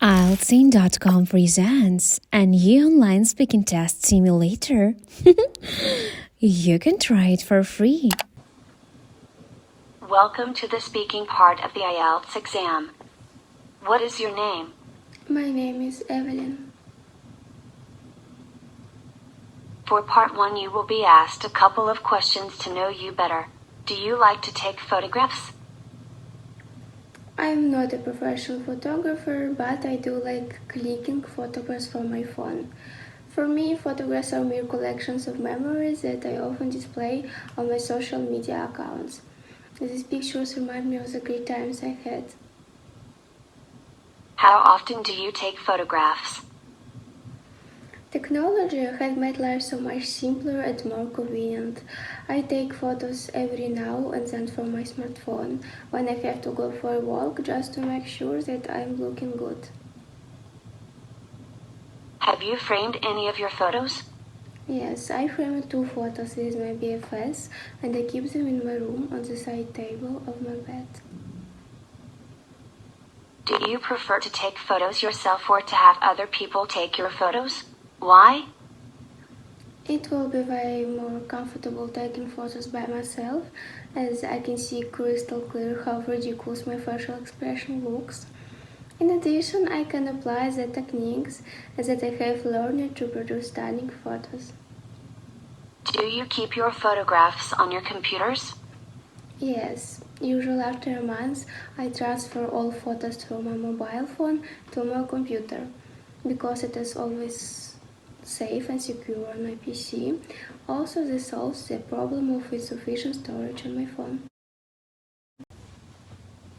IELTSing.com presents a new online speaking test simulator. you can try it for free. Welcome to the speaking part of the IELTS exam. What is your name? My name is Evelin. For part 1 you will be asked a couple of questions to know you better. Do you like to take photographs? I'm not a professional photographer, but I do like clicking photographs from my phone. For me, photographs are mere collections of memories that I often display on my social media accounts. These pictures remind me of the great times I had. How often do you take photographs? Technology has made life so much simpler and more convenient. I take photos every now and then from my smartphone when I have to go for a walk just to make sure that I'm looking good. Have you framed any of your photos? Yes, I framed two photos with my BFFs and I keep them in my room on the side table of my bed. Do you prefer to take photos yourself or to have other people take your photos? Why? It will be way more comfortable taking photos by myself as I can see crystal clear how ridiculous my facial expression looks. In addition, I can apply the techniques that I have learned to produce stunning photos. Do you keep your photographs on your computers? Yes, usually after a month I transfer all photos from my mobile phone to my computer because it is always safe and secure on my PC. Also, this solves the problem of insufficient storage on my phone.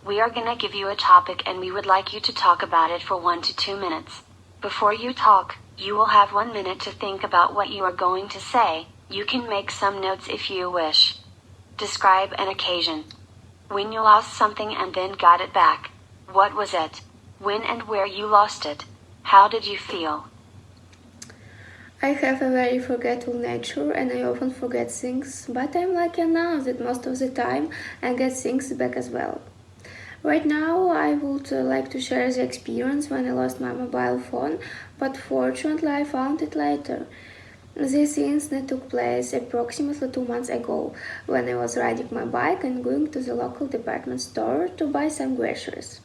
We are gonna give you a topic and we would like you to talk about it for one to two minutes. Before you talk, you will have one minute to think about what you are going to say. You can make some notes if you wish. Describe an occasion. When you lost something and then got it back. What was it? When and where you lost it. How did you feel? I have a very forgetful nature and I often forget things, but I'm lucky enough that most of the time I get things back as well. Right now, I would uh, like to share the experience when I lost my mobile phone, but fortunately, I found it later. This incident took place approximately two months ago when I was riding my bike and going to the local department store to buy some groceries.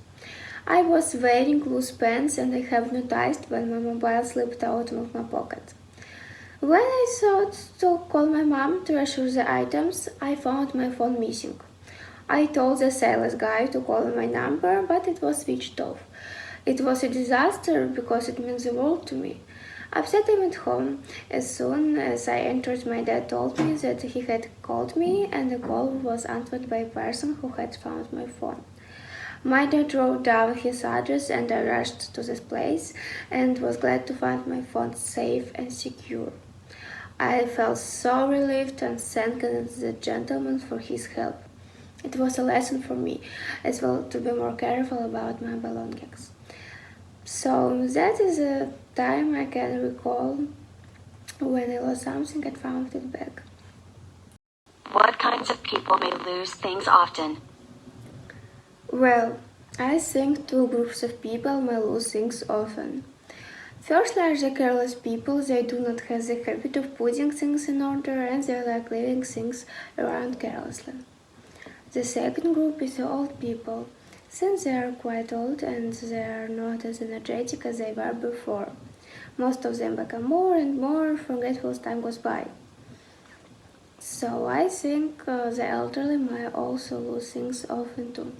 I was wearing loose pants and I have noticed when my mobile slipped out of my pocket. When I thought to call my mom to assure the items, I found my phone missing. I told the sales guy to call my number, but it was switched off. It was a disaster because it means the world to me. Upset I went home. As soon as I entered, my dad told me that he had called me and the call was answered by a person who had found my phone. My dad wrote down his address and I rushed to this place and was glad to find my phone safe and secure. I felt so relieved and thanked the gentleman for his help. It was a lesson for me as well to be more careful about my belongings. So that is a time I can recall when I lost something and found it back. What kinds of people may lose things often? Well, I think two groups of people may lose things often. Firstly are the careless people, they do not have the habit of putting things in order and they like leaving things around carelessly. The second group is the old people, since they are quite old and they are not as energetic as they were before. Most of them become more and more forgetful as time goes by. So I think uh, the elderly might also lose things often too.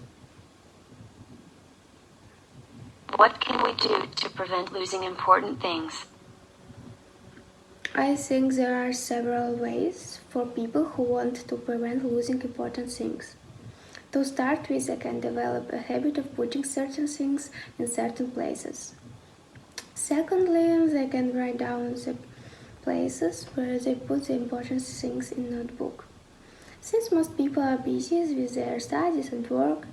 What can we do to prevent losing important things? I think there are several ways for people who want to prevent losing important things. To start with, they can develop a habit of putting certain things in certain places. Secondly, they can write down the places where they put the important things in notebook. Since most people are busy with their studies and work,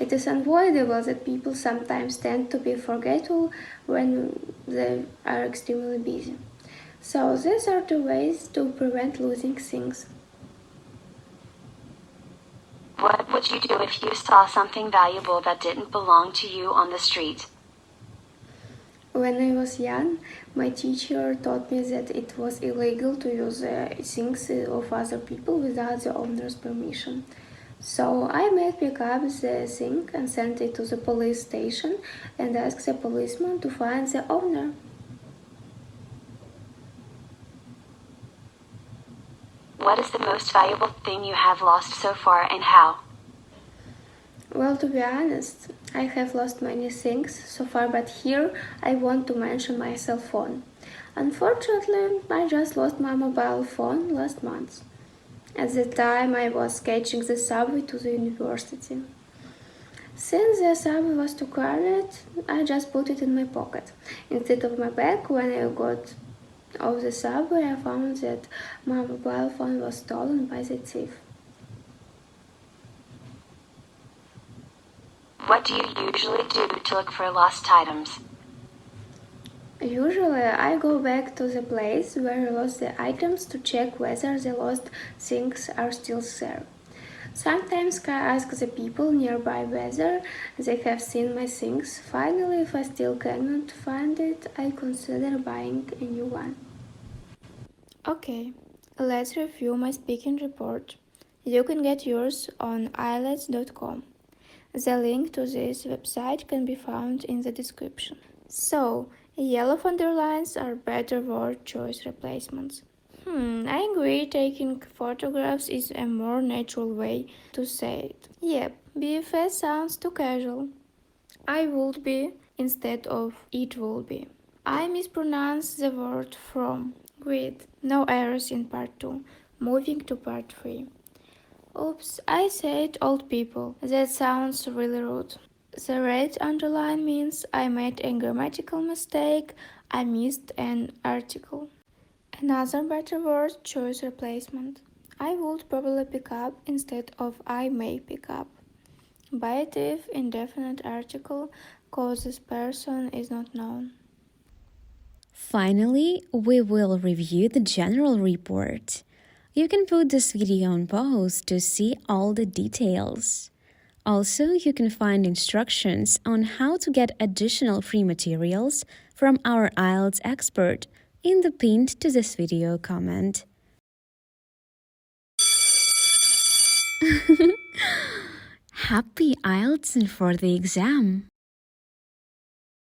it is unavoidable that people sometimes tend to be forgetful when they are extremely busy. So these are two ways to prevent losing things. What would you do if you saw something valuable that didn't belong to you on the street? When I was young, my teacher taught me that it was illegal to use uh, things of other people without the owner's permission. So I made pick up the thing and sent it to the police station and asked the policeman to find the owner. What is the most valuable thing you have lost so far and how? Well, to be honest, I have lost many things so far, but here I want to mention my cell phone. Unfortunately, I just lost my mobile phone last month. At the time, I was catching the subway to the university. Since the subway was too crowded, I just put it in my pocket instead of my bag. When I got off the subway, I found that my mobile phone was stolen by the thief. What do you usually do to look for lost items? Usually, I go back to the place where I lost the items to check whether the lost things are still there. Sometimes I ask the people nearby whether they have seen my things. Finally, if I still cannot find it, I consider buying a new one. Okay, let's review my speaking report. You can get yours on IELTS.com. The link to this website can be found in the description. So, yellow underlines are better word choice replacements. Hmm, I agree taking photographs is a more natural way to say it. Yep, BFFs sounds too casual. I would be instead of it will be. I mispronounce the word from. Great, no errors in part 2. Moving to part 3. Oops, I said old people. That sounds really rude. The red underline means I made a grammatical mistake, I missed an article. Another better word choice replacement. I would probably pick up instead of I may pick up. Biative indefinite article cause this person is not known. Finally, we will review the general report. You can put this video on pause to see all the details. Also, you can find instructions on how to get additional free materials from our IELTS expert in the pinned to this video comment. Happy IELTS and for the exam!